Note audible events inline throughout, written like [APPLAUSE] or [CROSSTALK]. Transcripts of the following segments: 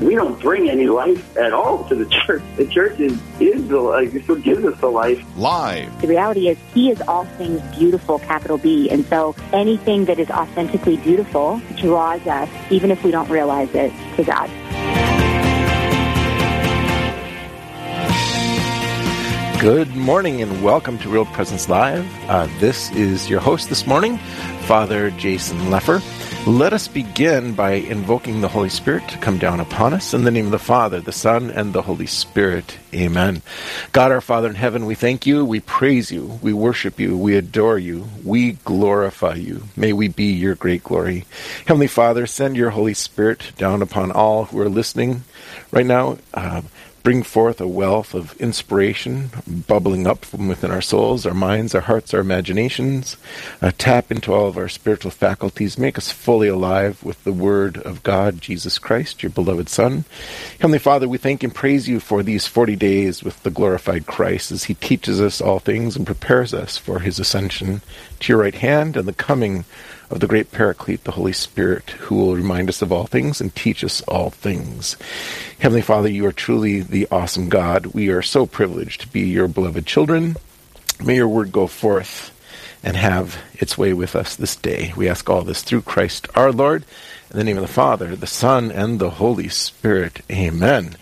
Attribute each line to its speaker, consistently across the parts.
Speaker 1: We don't bring any life at all to the [LAUGHS] church. The church is, is the life. It's what gives us the life.
Speaker 2: Live.
Speaker 3: The reality is, He is all things beautiful, capital B. And so anything that is authentically beautiful draws us, even if we don't realize it, to God.
Speaker 4: Good morning and welcome to Real Presence Live. Uh, this is your host this morning, Father Jason Leffer. Let us begin by invoking the Holy Spirit to come down upon us in the name of the Father, the Son, and the Holy Spirit. Amen. God our Father in heaven, we thank you, we praise you, we worship you, we adore you, we glorify you. May we be your great glory. Heavenly Father, send your Holy Spirit down upon all who are listening right now. Uh, bring forth a wealth of inspiration bubbling up from within our souls, our minds, our hearts, our imaginations. Uh, tap into all of our spiritual faculties. Make us fully alive with the Word of God, Jesus Christ, your beloved Son. Heavenly Father, we thank and praise you for these 40 days with the glorified Christ as he teaches us all things and prepares us for his ascension to your right hand and the coming of the great Paraclete, the Holy Spirit, who will remind us of all things and teach us all things. Heavenly Father, you are truly the awesome God. We are so privileged to be your beloved children. May your word go forth and have its way with us this day. We ask all this through Christ our Lord. In the name of the Father, the Son, and the Holy Spirit. Amen.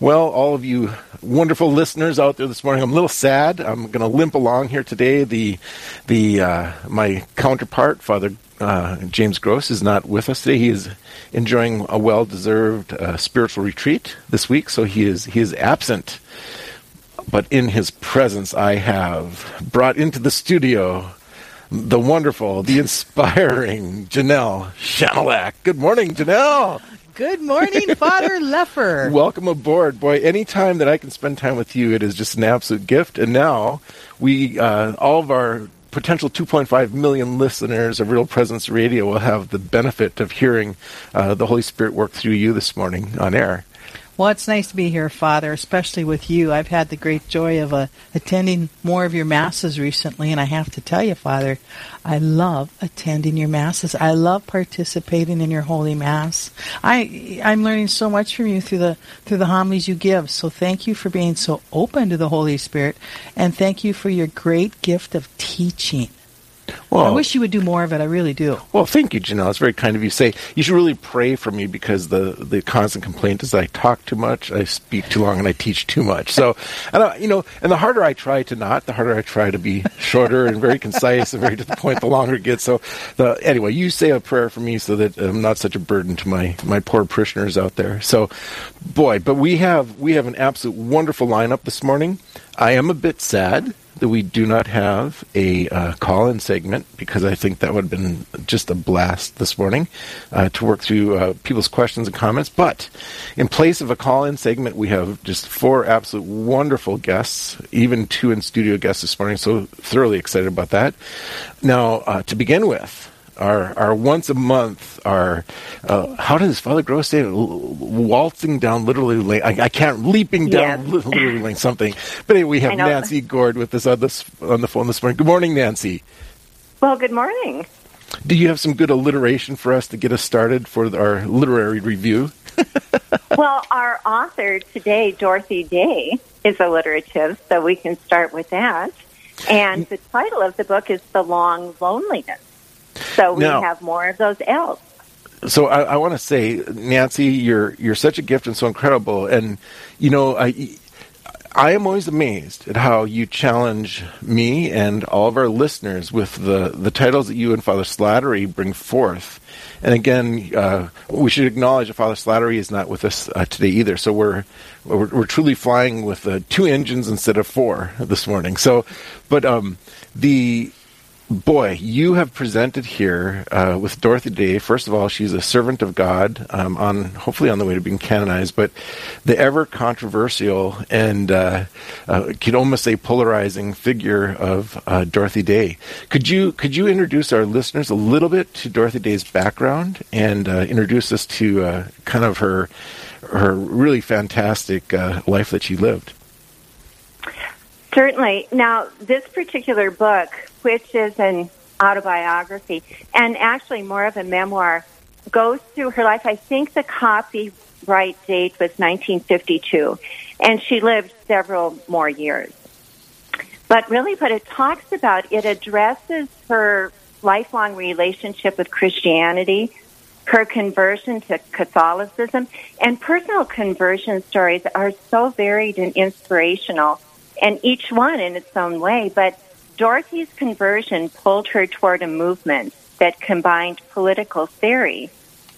Speaker 4: Well, all of you wonderful listeners out there this morning, I'm a little sad. I'm going to limp along here today. The, the, uh, my counterpart, Father uh, James Gross, is not with us today. He is enjoying a well-deserved uh, spiritual retreat this week, so he is he is absent. But in his presence, I have brought into the studio the wonderful, the inspiring Janelle Shanelak. Good morning, Janelle.
Speaker 5: Good morning, [LAUGHS] Father Leffer.
Speaker 4: Welcome aboard, boy. any time that I can spend time with you, it is just an absolute gift. And now we, uh, all of our potential 2.5 million listeners of Real Presence Radio will have the benefit of hearing uh, the Holy Spirit work through you this morning on air.
Speaker 5: Well, it's nice to be here, Father, especially with you. I've had the great joy of uh, attending more of your masses recently, and I have to tell you, Father, I love attending your masses. I love participating in your holy mass. I I'm learning so much from you through the through the homilies you give. So thank you for being so open to the Holy Spirit, and thank you for your great gift of teaching.
Speaker 4: Well,
Speaker 5: I wish you would do more of it. I really do.
Speaker 4: Well, thank you, Janelle. It's very kind of you. to Say you should really pray for me because the the constant complaint is that I talk too much, I speak too long, and I teach too much. So, and I, you know, and the harder I try to not, the harder I try to be shorter and very concise and very to the point. The longer it gets. So, the, anyway, you say a prayer for me so that I'm not such a burden to my my poor parishioners out there. So, boy, but we have we have an absolute wonderful lineup this morning. I am a bit sad that we do not have a uh, call-in segment because I think that would have been just a blast this morning uh, to work through uh, people's questions and comments. But in place of a call-in segment, we have just four absolute wonderful guests, even two in studio guests this morning. So thoroughly excited about that. Now, uh, to begin with our our once a month our uh, how does Father Gross say it? Waltzing down literally lane. I, I can't leaping down
Speaker 3: Yes.
Speaker 4: literally lane something. But anyway, we have Nancy Gord with us on this on the phone this morning. Good morning, Nancy.
Speaker 3: Well, good morning.
Speaker 4: Do you have some good alliteration for us to get us started for our literary review? [LAUGHS]
Speaker 3: Well, our author today, Dorothy Day, is alliterative, so we can start with that. And the title of the book is The Long Loneliness. So we
Speaker 4: Now-
Speaker 3: have more of those L's.
Speaker 4: so I, I want to say, Nancy, you're you're such a gift and so incredible. And you know, I I am always amazed at how you challenge me and all of our listeners with the the titles that you and Father Slattery bring forth. And again, uh, we should acknowledge that Father Slattery is not with us uh, today either. So we're we're, we're truly flying with uh, two engines instead of four this morning. So, but um, the boy, you have presented here uh, with Dorothy Day. First of all, she's a servant of God, um, on hopefully on the way to being canonized, but the ever controversial and uh, uh, could almost say polarizing figure of uh, Dorothy Day. Could you could you introduce our listeners a little bit to Dorothy Day's background and uh, introduce us to uh, kind of her her really fantastic life that she lived?
Speaker 3: Certainly. Now, this particular book, which is an autobiography and actually more of a memoir, goes through her life. I think the copyright date was 1952, and she lived several more years. But really, what it talks about, it addresses her lifelong relationship with Christianity, her conversion to Catholicism, and personal conversion stories are so varied and inspirational and each one in its own way. But Dorothy's conversion pulled her toward a movement that combined political theory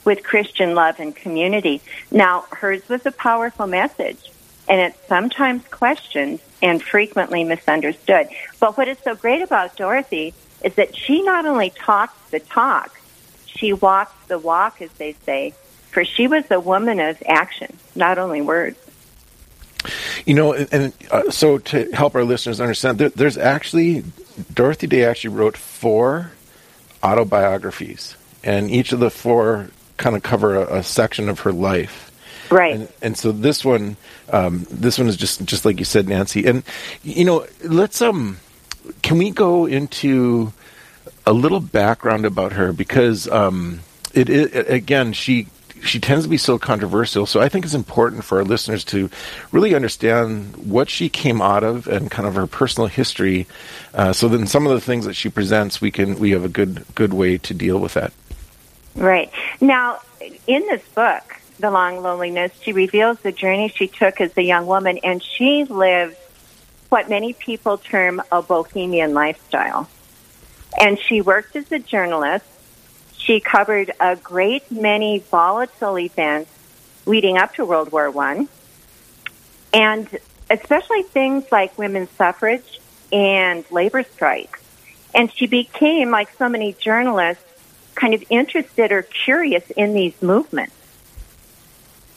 Speaker 3: with Christian love and community. Now, hers was a powerful message, and it's sometimes questioned and frequently misunderstood. But what is so great about Dorothy is that she not only talks the talk, she walks the walk, as they say, for she was a woman of action, not only words.
Speaker 4: You know, and uh, so to help our listeners understand, there, there's actually Dorothy Day actually wrote four autobiographies, and each of the four kind of cover a, a section of her life.
Speaker 3: Right.
Speaker 4: And, and so this one, um, this one is just just like you said, Nancy. And you know, let's um, can we go into a little background about her because um, it, it again she she tends to be so controversial. So I think it's important for our listeners to really understand what she came out of and kind of her personal history. Uh, so then some of the things that she presents, we can we have a good good way to deal with that.
Speaker 3: Right now, in this book, The Long Loneliness, she reveals the journey she took as a young woman, and she lived what many people term a bohemian lifestyle. And she worked as a journalist she covered a great many volatile events leading up to World War One, and especially things like women's suffrage and labor strikes. And she became, like so many journalists, kind of interested or curious in these movements.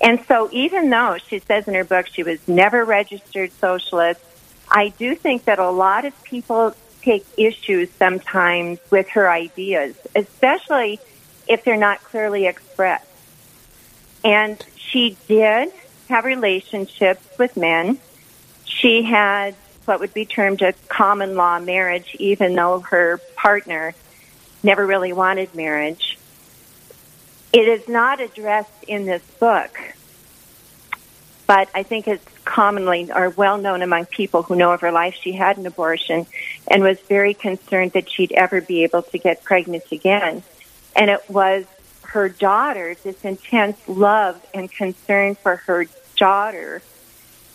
Speaker 3: And so, even though she says in her book she was never registered socialist, I do think that a lot of people take issues sometimes with her ideas, especially if they're not clearly expressed. And she did have relationships with men. She had what would be termed a common law marriage, even though her partner never really wanted marriage. It is not addressed in this book, but I think it's commonly or well known among people who know of her life. She had an abortion and was very concerned that she'd ever be able to get pregnant again. And it was her daughter, this intense love and concern for her daughter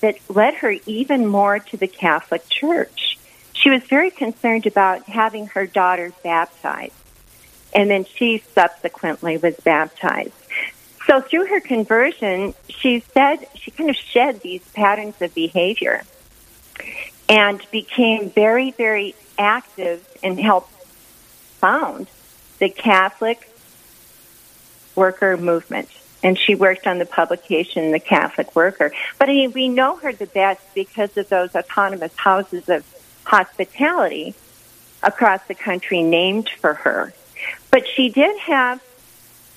Speaker 3: that led her even more to the Catholic Church. She was very concerned about having her daughter baptized. And then she subsequently was baptized. So through her conversion, she said she kind of shed these patterns of behavior and became very, very active and helped found the Catholic Worker Movement. And she worked on the publication The Catholic Worker. But I mean, we know her the best because of those autonomous houses of hospitality across the country named for her. But she did have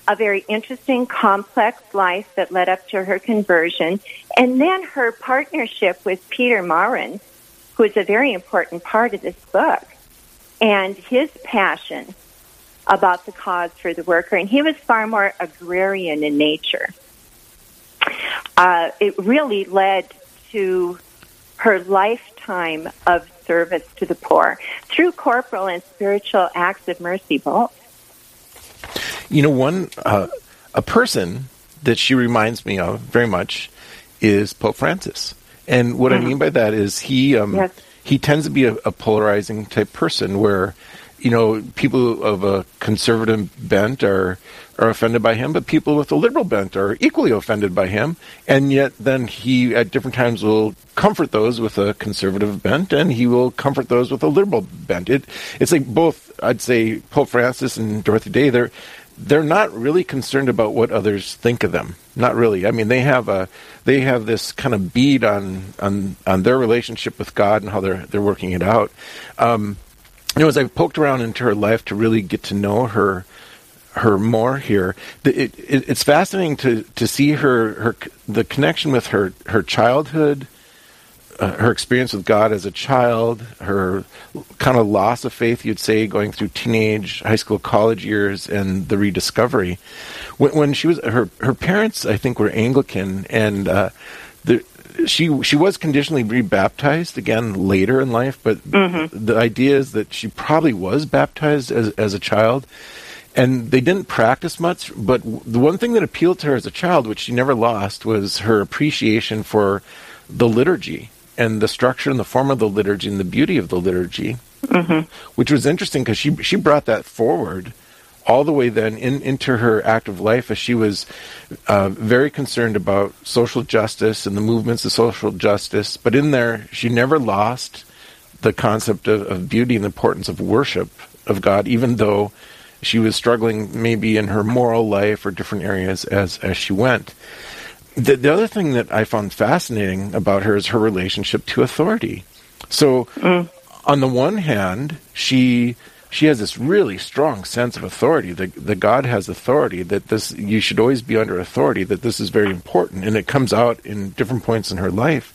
Speaker 3: a very interesting, complex life that led up to her conversion. And then her partnership with Peter Maurin, who is a very important part of this book, and his passion about the cause for the worker, and he was far more agrarian in nature. Uh, it really led to her lifetime of service to the poor through corporal and spiritual acts of mercy both.
Speaker 4: You know, one uh, a person that she reminds me of very much is Pope Francis, and what mm-hmm. I mean by that is he um, yes. he tends to be a, a polarizing type person where you know, people of a conservative bent are are offended by him, but people with a liberal bent are equally offended by him. And yet, then he at different times will comfort those with a conservative bent, and he will comfort those with a liberal bent. It it's like both. I'd say Pope Francis and Dorothy Day. They're they're not really concerned about what others think of them. Not really. I mean, they have a they have this kind of bead on on on their relationship with God and how they're they're working it out. Um, you know, as I've poked around into her life to really get to know her her more here, it, it, it's fascinating to to see her her the connection with her her childhood. Uh, her experience with God as a child, her kind of loss of faith, you'd say, going through teenage, high school, college years, and the rediscovery. When, when she was her her parents, I think, were Anglican, and uh, the, she she was conditionally rebaptized again later in life, but
Speaker 3: Mm-hmm.
Speaker 4: the idea is that she probably was baptized as as a child, and they didn't practice much. But the one thing that appealed to her as a child, which she never lost, was her appreciation for the liturgy and the structure and the form of the liturgy and the beauty of the liturgy,
Speaker 3: Mm-hmm.
Speaker 4: which was interesting because she she brought that forward all the way then in, into her active life as she was uh, very concerned about social justice and the movements of social justice. But in there, she never lost the concept of, of beauty and the importance of worship of God, even though she was struggling maybe in her moral life or different areas as, as she went. The, the other thing that I found fascinating about her is her relationship to authority. So, mm. on the one hand, she she has this really strong sense of authority that, that God has authority that this you should always be under authority that this is very important and it comes out in different points in her life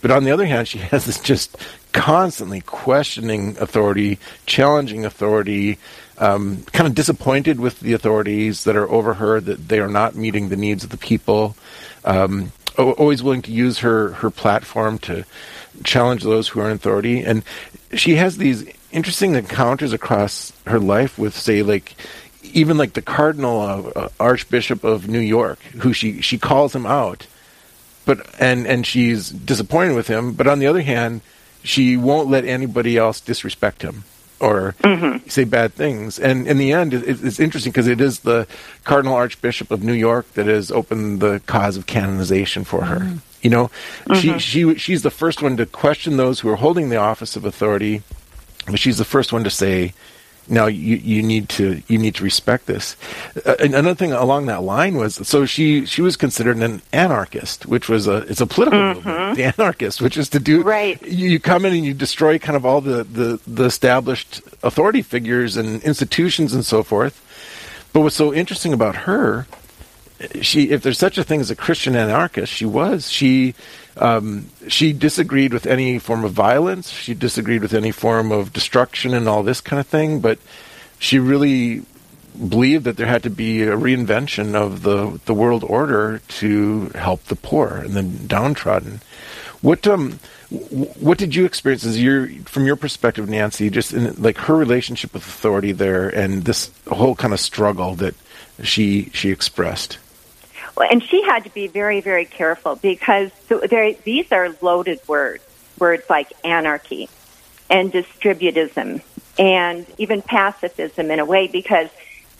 Speaker 4: but on the other hand she [LAUGHS] has this just constantly questioning authority challenging authority um, kind of disappointed with the authorities that are over her that they are not meeting the needs of the people um, always willing to use her her platform to challenge those who are in authority. And she has these interesting encounters across her life with say like even like the cardinal uh, archbishop of new york who she she calls him out but and and she's disappointed with him. But on the other hand she won't let anybody else disrespect him or mm-hmm. say bad things. And in the end it, it's interesting because it is the cardinal archbishop of new york that has opened the cause of canonization for her mm-hmm. you know? She mm-hmm. she she's the first one to question those who are holding the office of authority but she's the first one to say now you, you need to you need to respect this. Uh, and another thing along that line was so she she was considered an anarchist, which was a it's a political movement, the anarchist, which is to do
Speaker 3: Right.
Speaker 4: You, you come in and you destroy kind of all the, the the established authority figures and institutions and so forth. But what's so interesting about her she if there's such a thing as a Christian anarchist, she was. She um, she disagreed with any form of violence. She disagreed with any form of destruction and all this kind of thing. But she really believed that there had to be a reinvention of the the world order to help the poor and the downtrodden. What um what did you experience as your from your perspective, Nancy? Just in like her relationship with authority there, and this whole kind of struggle that she she expressed.
Speaker 3: Well, and she had to be very, very careful because these are loaded words, words like anarchy and distributism and even pacifism in a way because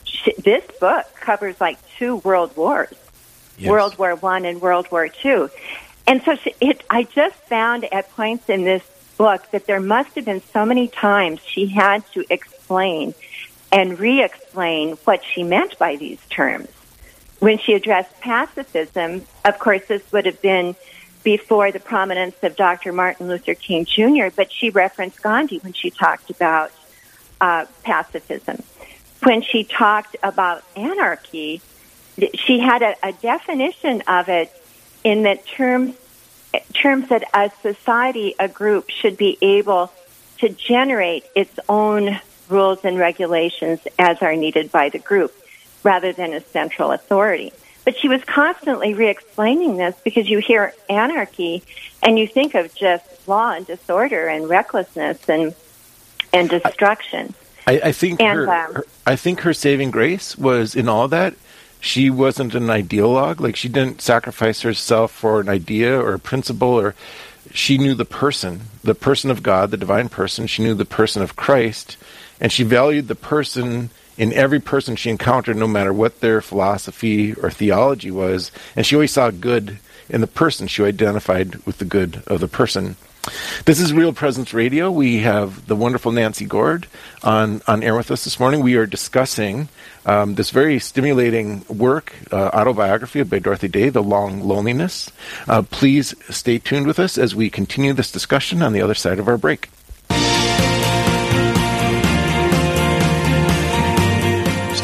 Speaker 3: sh this book covers like two world wars,
Speaker 4: Yes.
Speaker 3: World War One and World War Two. And so she, it, I just found at points in this book that there must have been so many times she had to explain and re-explain what she meant by these terms when she addressed pacifism, of course, this would have been before the prominence of Dr. Martin Luther King Jr., but she referenced Gandhi when she talked about uh, pacifism. When she talked about anarchy, she had a, a definition of it in that terms terms that a society, a group, should be able to generate its own rules and regulations as are needed by the group rather than a central authority. But she was constantly re-explaining this because you hear anarchy and you think of just law and disorder and recklessness and and destruction.
Speaker 4: I, I think
Speaker 3: And,
Speaker 4: her,
Speaker 3: um,
Speaker 4: her I think her saving grace was in all that she wasn't an ideologue. Like she didn't sacrifice herself for an idea or a principle or she knew the person, the person of God, the divine person. She knew the person of Christ, and she valued the person in every person she encountered, no matter what their philosophy or theology was. And she always saw good in the person. She identified with the good of the person. This is Real Presence Radio. We have the wonderful Nancy Gord on, on air with us this morning. We are discussing um, this very stimulating work, uh, autobiography by Dorothy Day, The Long Loneliness. Uh, please stay tuned with us as we continue this discussion on the other side of our break.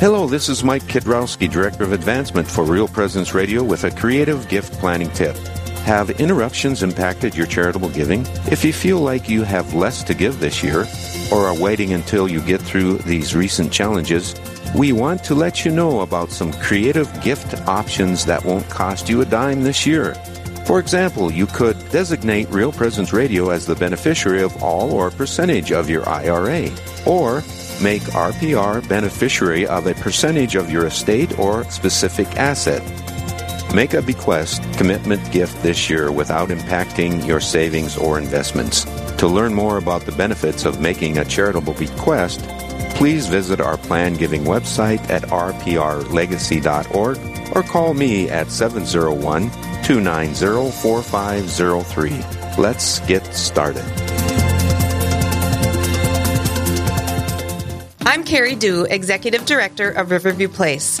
Speaker 6: Hello, this is Mike Kidrowski, Director of Advancement for Real Presence Radio with a creative gift planning tip. Have interruptions impacted your charitable giving? If you feel like you have less to give this year, or are waiting until you get through these recent challenges, we want to let you know about some creative gift options that won't cost you a dime this year. For example, you could designate Real Presence Radio as the beneficiary of all or percentage of your IRA, or make RPR beneficiary of a percentage of your estate or specific asset. Make a bequest commitment gift this year without impacting your savings or investments. To learn more about the benefits of making a charitable bequest, please visit our plan giving website at rprlegacy.org or call me at 701 290 4503. Let's get started.
Speaker 7: I'm Carrie Dew, Executive Director of Riverview Place.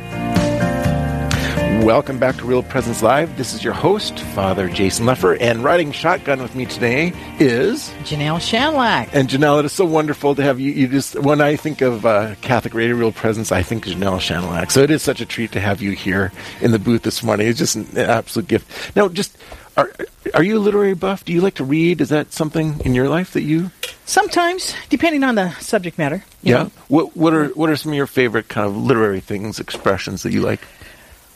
Speaker 4: Welcome back to Real Presence Live. This is your host, Father Jason Leffer, and riding shotgun with me today is
Speaker 5: Janelle Shanlack.
Speaker 4: And Janelle, it is so wonderful to have you. You just when I think of uh, Catholic Radio Real Presence, I think Janelle Shanlack. So it is such a treat to have you here in the booth this morning. It's just an absolute gift. Now, just are are you a literary buff? Do you like to read? Is that something in your life that you?
Speaker 5: Sometimes, depending on the subject matter.
Speaker 4: Yeah.
Speaker 5: know.
Speaker 4: What what are what are some of your favorite kind of literary things, expressions that you like?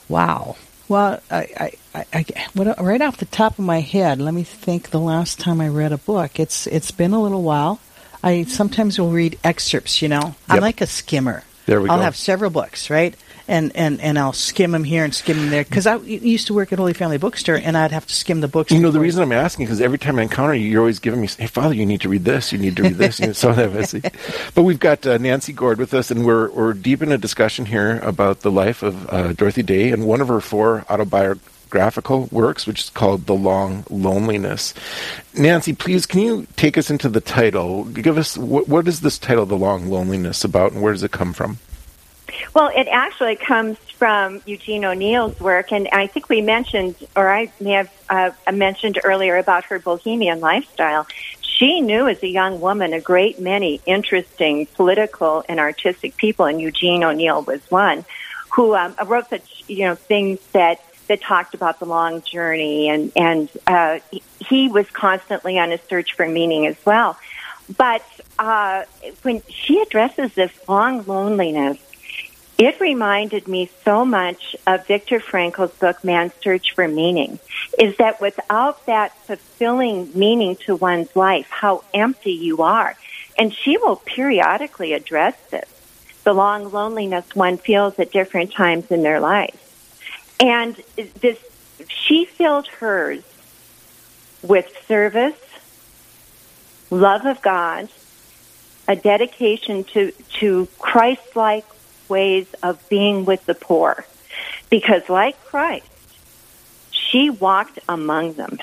Speaker 5: Wow. Well, I, I, I, I what, right off the top of my head, let me think. The last time I read a book, it's it's been a little while. I sometimes will read excerpts. You know, I'm like a skimmer.
Speaker 4: There we go.
Speaker 5: I'll
Speaker 4: go.
Speaker 5: have several books, right? And and and I'll skim them here and skim them there because I used to work at Holy Family Bookstore, and I'd have to skim the books.
Speaker 4: You know, the reason I'm asking because every time I encounter you, you're always giving me, "Hey, Father, you need to read this. You need to read this." You know, so that [LAUGHS] but we've got uh, Nancy Gord with us, and we're we're deep in a discussion here about the life of uh, Dorothy Day and one of her four autobiographical works, which is called "The Long Loneliness." Nancy, please, can you take us into the title? Give us what, what is this title, "The Long Loneliness," about, and where does it come from?
Speaker 3: Well, it actually comes from Eugene O'Neill's work, and I think we mentioned, or I may have uh, mentioned earlier about her bohemian lifestyle. She knew as a young woman a great many interesting political and artistic people, and Eugene O'Neill was one who um, wrote such you know things that that talked about the long journey, and and uh, he- was constantly on a search for meaning as well. But uh, when she addresses this long loneliness, it reminded me so much of Viktor Frankl's book, Man's Search for Meaning, is that without that fulfilling meaning to one's life, how empty you are. And she will periodically address this. the long loneliness one feels at different times in their life. And this, she filled hers with service, love of God, a dedication to, to Christ-like ways of being with the poor. Because like Christ, she walked among them.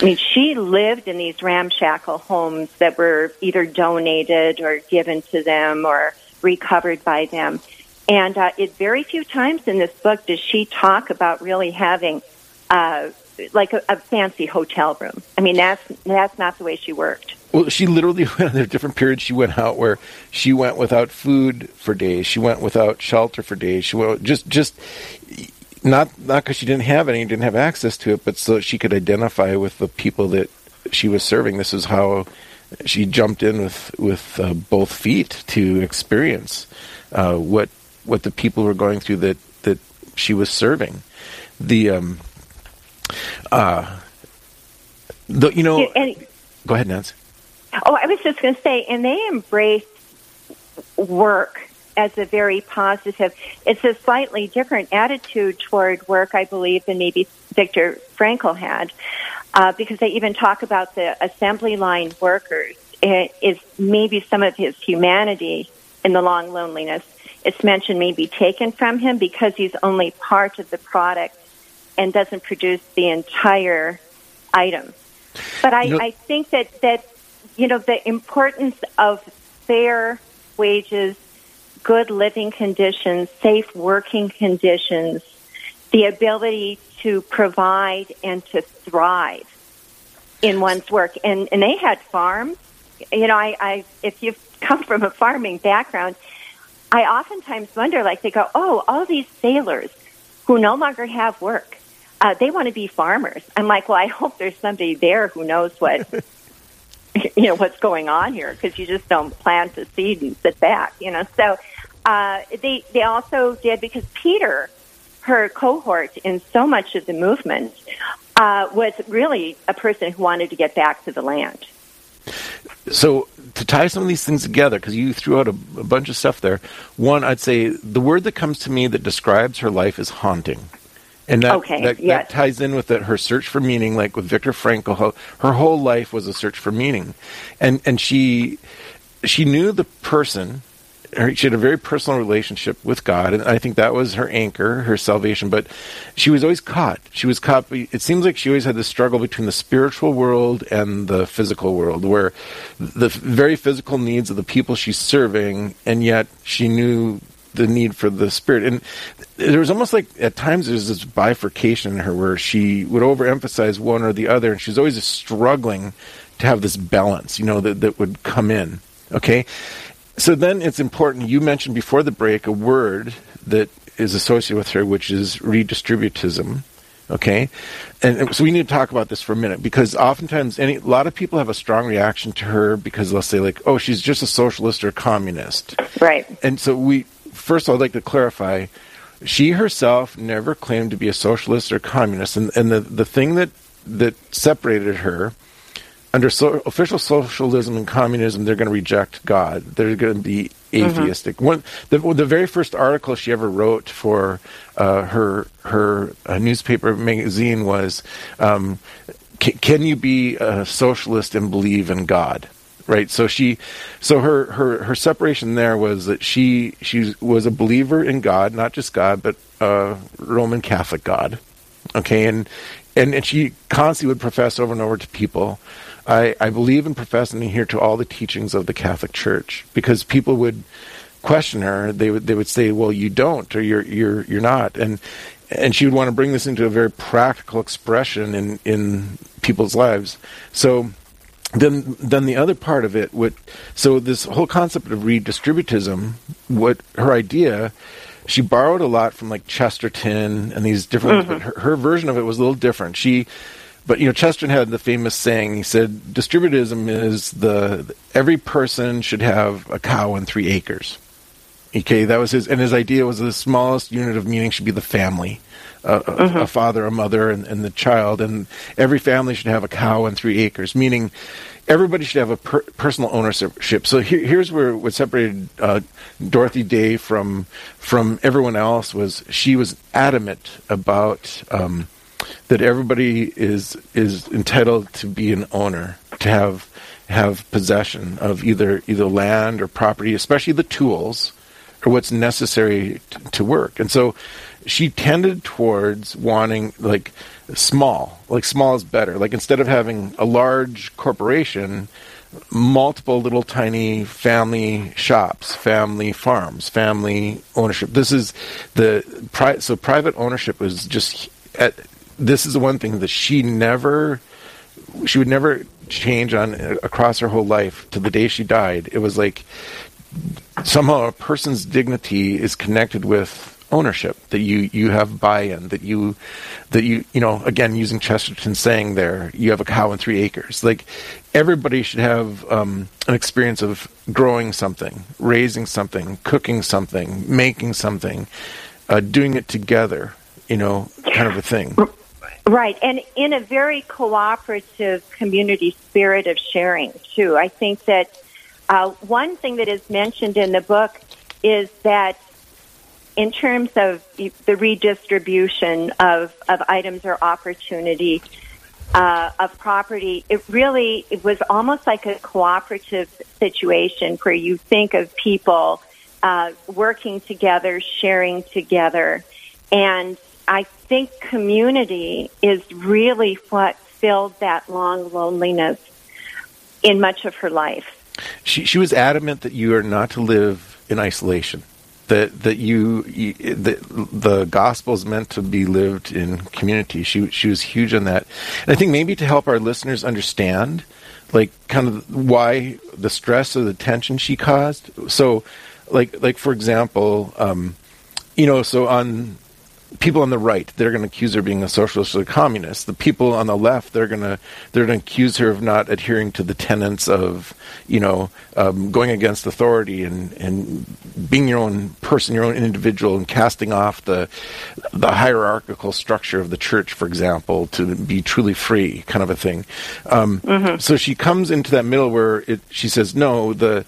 Speaker 3: I mean, she lived in these ramshackle homes that were either donated or given to them or recovered by them. And uh, it very few times in this book does she talk about really having uh, like a, a fancy hotel room. I mean, that's that's not the way she worked.
Speaker 4: Well, she literally [LAUGHS] went. There are different periods she went out where she went without food for days. She went without shelter for days. She went just just not not because she didn't have any, didn't have access to it, but so she could identify with the people that she was serving. This is how she jumped in with with uh, both feet to experience uh, what what the people were going through that that she was serving. The um, uh, the you know,
Speaker 3: and,
Speaker 4: go ahead, Nancy.
Speaker 3: Oh, I was just going to say, and they embrace work as a very positive. It's a slightly different attitude toward work, I believe, than maybe Viktor Frankl had, uh, because they even talk about the assembly line workers. It is maybe some of his humanity in the long loneliness. It's mentioned maybe taken from him because he's only part of the product and doesn't produce the entire item. But I, you know, I think that, that, you know, the importance of fair wages good living conditions, safe working conditions, the ability to provide and to thrive in one's work. And, and they had farms. You know, I, I, if you've come from a farming background, I oftentimes wonder, like, they go, oh, all these sailors who no longer have work, uh, they want to be farmers. I'm like, well, I hope there's somebody there who knows what, [LAUGHS] you know, what's going on here because you just don't plant a seed and sit back, you know. So uh, they they also did because Peter, her cohort in so much of the movement, uh, was really a person who wanted to get back to the land.
Speaker 4: So to tie some of these things together, because you threw out a, a, bunch of stuff there. One, I'd say the word that comes to me that describes her life is haunting. And that,
Speaker 3: okay,
Speaker 4: that,
Speaker 3: yes.
Speaker 4: that ties in with the, her search for meaning, like with Viktor Frankl. Her, her whole life was a search for meaning, and and she she knew the person she had a very personal relationship with God, and I think that was her anchor, her salvation. But she was always caught. She was caught. It seems like she always had this struggle between the spiritual world and the physical world, where the very physical needs of the people she's serving, and yet she knew the need for the spirit. And there was almost like at times there's this bifurcation in her where she would overemphasize one or the other, and she's always struggling to have this balance, you know, that that would come in. Okay, so then it's important. You mentioned before the break a word that is associated with her, which is redistributism. Okay, and so we need to talk about this for a minute because oftentimes, any a lot of people have a strong reaction to her because they'll say like, "Oh, she's just a socialist or a communist."
Speaker 3: Right.
Speaker 4: And so we first, I'd like to clarify: she herself never claimed to be a socialist or communist, and and the the thing that that separated her under so, official socialism and communism, they're going to reject God. They're going to be atheistic. Mm-hmm. One, the, the very first article she ever wrote for uh, her her uh, newspaper magazine was, um, "Can you be a socialist and believe in God?" Right. So she, so her her her separation there was that she she was a believer in God, not just God, but uh, Roman Catholic God. Okay, and and and she constantly would profess over and over to people I, I believe in professing adhere to all the teachings of the Catholic Church because people would question her. They would they would say, "Well, you don't, or you're you're you're not," and and she would want to bring this into a very practical expression in in people's lives. So then then the other part of it would so this whole concept of redistributism what her idea she borrowed a lot from like chesterton and these different mm-hmm. her, her version of it was a little different she but you know, Chesterton had the famous saying. He said, "Distributism is the every person should have a cow and three acres." Okay, that was his, and his idea was the smallest unit of meaning should be the family. A, mm-hmm. a father, a mother, and, and, the child, and every family should have a cow and three acres, meaning everybody should have a per- personal ownership. So here, here's where what separated uh, Dorothy Day from from everyone else was she was adamant about um, that everybody is is entitled to be an owner, to have have possession of either either land or property, especially the tools or what's necessary to, to work. And so she tended towards wanting like small, like small is better. Like instead of having a large corporation, multiple little tiny family shops, family farms, family ownership. This is the pri- so private ownership was just at, this is the one thing that she never she would never change on across her whole life to the day she died. It was like somehow a person's dignity is connected with ownership that you you have buy-in that you that you you know again using chesterton saying there you have a cow and three acres. Like everybody should have um, an experience of growing something raising something cooking something making something uh, doing it together you know kind of a thing.
Speaker 3: Right and in a very cooperative community spirit of sharing too. I think that uh, one thing that is mentioned in the book is that in terms of the redistribution of, of items or opportunity uh, of property, it really it was almost like a cooperative situation where you think of people uh, working together, sharing together, and I think community is really what filled that long loneliness in much of her life.
Speaker 4: She, she was adamant that you are not to live in isolation that that you, you the, the gospel is meant to be lived in community. She she was huge on that, and I think maybe to help our listeners understand, like kind of why the stress or the tension she caused. So, like like for example, um, you know, so on people on the right they're going to accuse her of being a socialist or a communist. The people on the left they're going to they're going to accuse her of not adhering to the tenets of you know um, going against authority and and being your own person, your own individual, and casting off the the hierarchical structure of the church, for example, to be truly free, kind of a thing. Um, mm-hmm. So she comes into that middle where it, she says, "No, the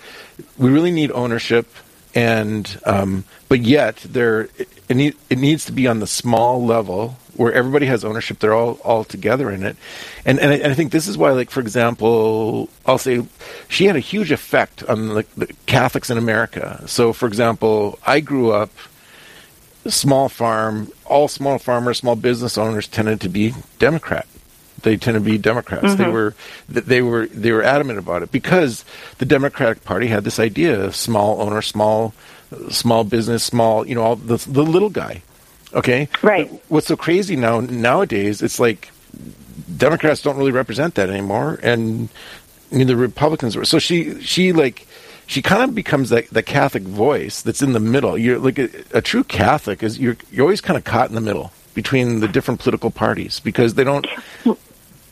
Speaker 4: we really need ownership." And um, but yet there it, need, it needs to be on the small level where everybody has ownership. They're all all together in it. And and I, and I, think this is why like for example I'll say she had a huge effect on the, the Catholics in America. So for example I grew up small farm all small farmers small business owners tended to be Democrat they tend to be Democrats. Mm-hmm. They were they were they were adamant about it because the Democratic Party had this idea of small owner, small small business, small you know all the the little guy. Okay,
Speaker 3: right.
Speaker 4: But what's so crazy now nowadays? It's like Democrats don't really represent that anymore, and I mean, the Republicans were. So she she like she kind of becomes that the Catholic voice that's in the middle. You're like a, a true Catholic is you're you're always kind of caught in the middle between the different political parties because they don't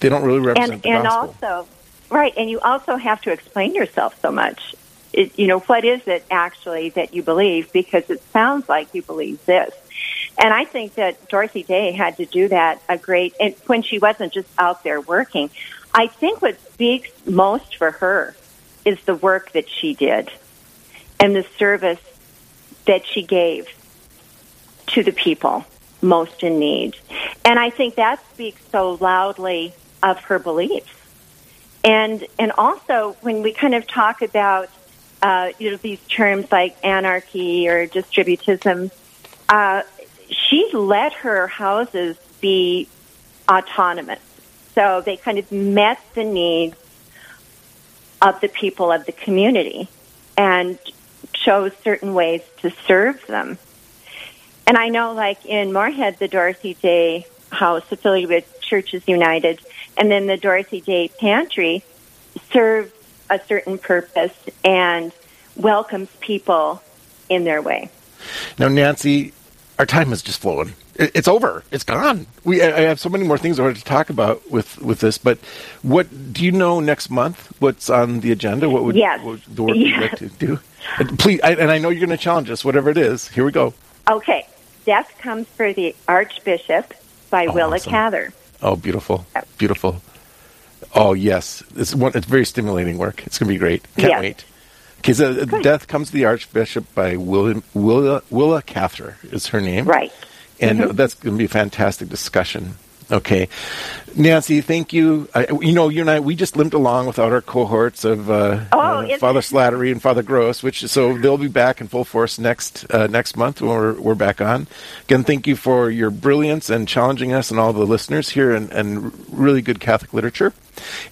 Speaker 4: they don't really represent
Speaker 3: and,
Speaker 4: the
Speaker 3: and
Speaker 4: gospel.
Speaker 3: also, right, and you also have to explain yourself so much. It, you know, what is it actually that you believe? Because it sounds like you believe this. And I think that Dorothy Day had to do that a great, and when she wasn't just out there working. I think what speaks most for her is the work that she did and the service that she gave to the people most in need. And I think that speaks so loudly of her beliefs. And and also when we kind of talk about uh, you know these terms like anarchy or distributism, uh, she let her houses be autonomous, so they kind of met the needs of the people of the community and chose certain ways to serve them. And I know, like in Moorhead, the Dorothy Day House affiliated with Churches United, and then the Dorothy Day Pantry serves a certain purpose and welcomes people in their way.
Speaker 4: Now, Nancy, our time is just flowing. It's over. It's gone. We I have so many more things I wanted to talk about with, with this, but what do you know next month? What's on the agenda? What would,
Speaker 3: yes.
Speaker 4: what would the work yes. you'd like to do? And please, I, and I know you're going to challenge us, whatever it is. Here we go.
Speaker 3: Okay. Death Comes for the Archbishop by
Speaker 4: Oh,
Speaker 3: Willa
Speaker 4: awesome.
Speaker 3: Cather.
Speaker 4: Oh, beautiful, beautiful. Oh yes, it's one. It's very stimulating work. It's going to be great. Can't
Speaker 3: Yes.
Speaker 4: wait. Okay, so uh, uh, Death Comes to the Archbishop by William, Willa, Willa Cather is her name.
Speaker 3: Right.
Speaker 4: And
Speaker 3: Mhm.
Speaker 4: that's going to be a fantastic discussion. Okay. Nancy, thank you. I, you know, you and I, we just limped along without our cohorts of uh,
Speaker 3: Oh,
Speaker 4: uh, Father Slattery and Father Gross, which so they'll be back in full force next uh, next month when we're, we're back on. Again, thank you for your brilliance and challenging us and all the listeners here and, and really good Catholic literature.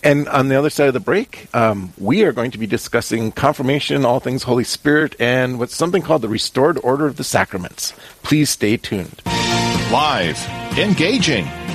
Speaker 4: And on the other side of the break, um, we are going to be discussing confirmation, all things Holy Spirit, and what's something called the restored order of the sacraments. Please stay tuned.
Speaker 2: Live, engaging,